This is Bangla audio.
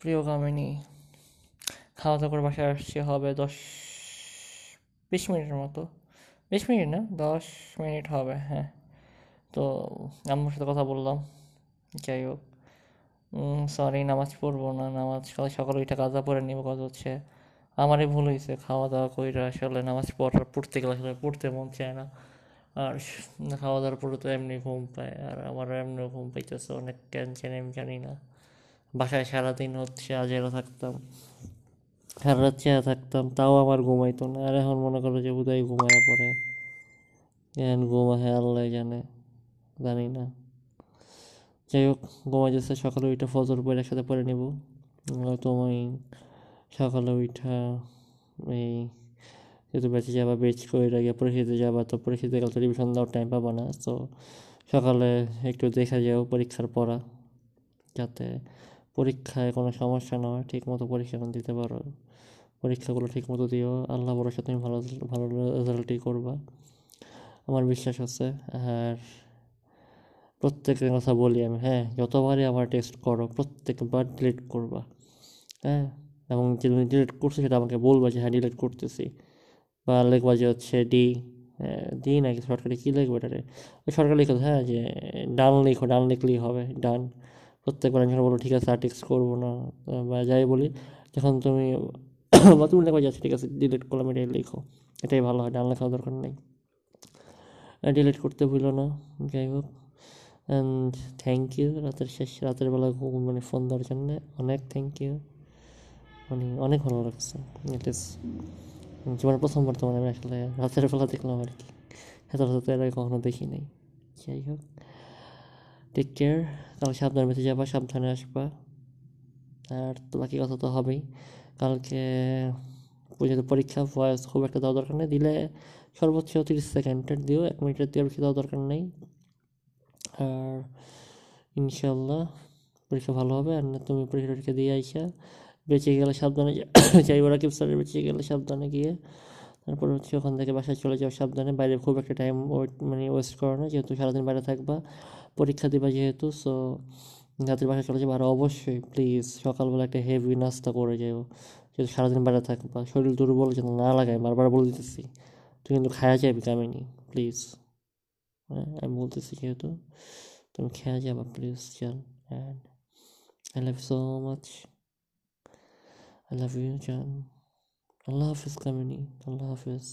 প্রিয় কামিনী খাওয়া দাওয়া করে বাসায় আসছে হবে দশ, বিশ মিনিটের মতো। বিশ মিনিট না, দশ মিনিট হবে হ্যাঁ। তো আম্মুর সাথে কথা বললাম, যাই হোক। সরি নামাজ পড়ব না, নামাজ সকালে সকালে ওইটা কাজা পড়ে নিব, কাজ হচ্ছে। আমারই ভুল হয়েছে খাওয়া দাওয়া কইরা আসলে নামাজ পড়ার পড়তে গেলে আসলে পড়তে মন চায় না। আর খাওয়া দাওয়ার পরে তো এমনি ঘুম পায়, আর আমার এমনি ঘুম পাইতেছে, অনেক টেনশন আমি জানি না। বাসায় সারাদিন হচ্ছে আজেরা থাকতাম, সারা রাত চেয়ে থাকতাম, তাও আমার ঘুমাইতো না। আর এখন মনে করো যে বোধহয় ঘুমায়া পড়ে। এখন ঘুম আল্লাহ জানে, জানি না। যাই হোক ঘুমাই যাচ্ছে সকালে ওইটা ফজর পরে একসাথে পরে নিব। আমি সকালে উঠা এই যেহেতু বেঁচে যাবা, বেচ করে গিয়ে পরীক্ষিতে যাবা, তো পরীক্ষিতে গেলে তো রিভিশন দেওয়ার টাইম পাবা না। তো সকালে একটু দেখা যাও পরীক্ষার পড়া, যাতে পরীক্ষায় কোনো সমস্যা না হয় ঠিক মতো পরীক্ষা দিতে পারো। পরীক্ষাগুলো ঠিক মতো দিও। আল্লাহ ভরসা, তুমি ভালো ভালো রেজাল্টই করবা। আমার বিশ্বাস আছে। আর প্রত্যেকের কথা বলি আমি হ্যাঁ যতবারই আমার টেস্ট করো, প্রত্যেকবার ডিলিট করবা হ্যাঁ? এবং যে তুমি ডিলিট করছ সেটা আমাকে বলবা যে হ্যাঁ ডিলিট করতেছি। বা লিখবা যে হচ্ছে ডি হ্যাঁ ডি নাকি সরকারি, কী লিখব এটারে? সরকারি লিখো হ্যাঁ যে ডান লিখো ডান লিখলেই হবে ডান প্রত্যেকবার আমি বলো ঠিক আছে, আর টেক্সট করব না বা যাই বলি, যখন তুমি বা তুমি লেখো যাচ্ছে ঠিক আছে ডিলিট করলাম, এটাই লিখো। এটাই ভালো হয় ডান লেখার দরকার নেই। ডিলিট করতে ভুলো না, যাই হোক। অ্যান্ড থ্যাংক ইউ রাতের শেষ, রাতের বেলা মানে ফোন দেওয়ার জন্য অনেক থ্যাংক ইউ মানে অনেক ভালো লাগছে ইট ইস জীবনের প্রথমবার তোমার আমি আসলে রাতের বেলা দেখলাম আর কি। এত রাতে এর কখনো দেখি নাই যাই হোক। টেক কেয়ার কাল সাবধানে বেঁচে যাবা, সাবধানে আসবা। আর তো বাকি কথা তো হবেই। কালকে যেহেতু পরীক্ষা ভয়েস খুব একটা দেওয়া দরকার নেই। দিলে সর্বোচ্চ তিরিশ সেকেন্ডের দিও, এক মিনিটের দিয়ে বেশি দেওয়া দরকার নেই। আর ইনশাল্লাহ পরীক্ষা ভালো হবে। আর না, তুমি পরীক্ষা টরীক্ষা দিয়ে আইসা, বেঁচে গেলে সাবধানে যাইবার রাকিব স্যারের বেঁচে গেলে সাবধানে গিয়ে। তারপর হচ্ছে ওখান থেকে বাসায় চলে যাও সাবধানে। বাইরে খুব একটা টাইম মানে ওয়েস্ট করো না, যেহেতু সারাদিন বাইরে থাকবা, পরীক্ষা দিবা যেহেতু সো রাতের বাসায় চলে যাব। আর অবশ্যই প্লিজ সকালবেলা একটা হেভি নাস্তা করে যাও, যেহেতু সারাদিন বাইরে থাকবা। শরীর দুর্বল যেন না লাগায়, বারবার বলে দিতেছি। তুই কিন্তু খায়া যাবি কামিনি প্লিজ হ্যাঁ আমি বলতেছি যেহেতু, তুমি খেয়া যাবা প্লিজ জান। And I love so much I love you জান। আল্লাহ হাফিজ কামিনী আল্লাহ হাফিজ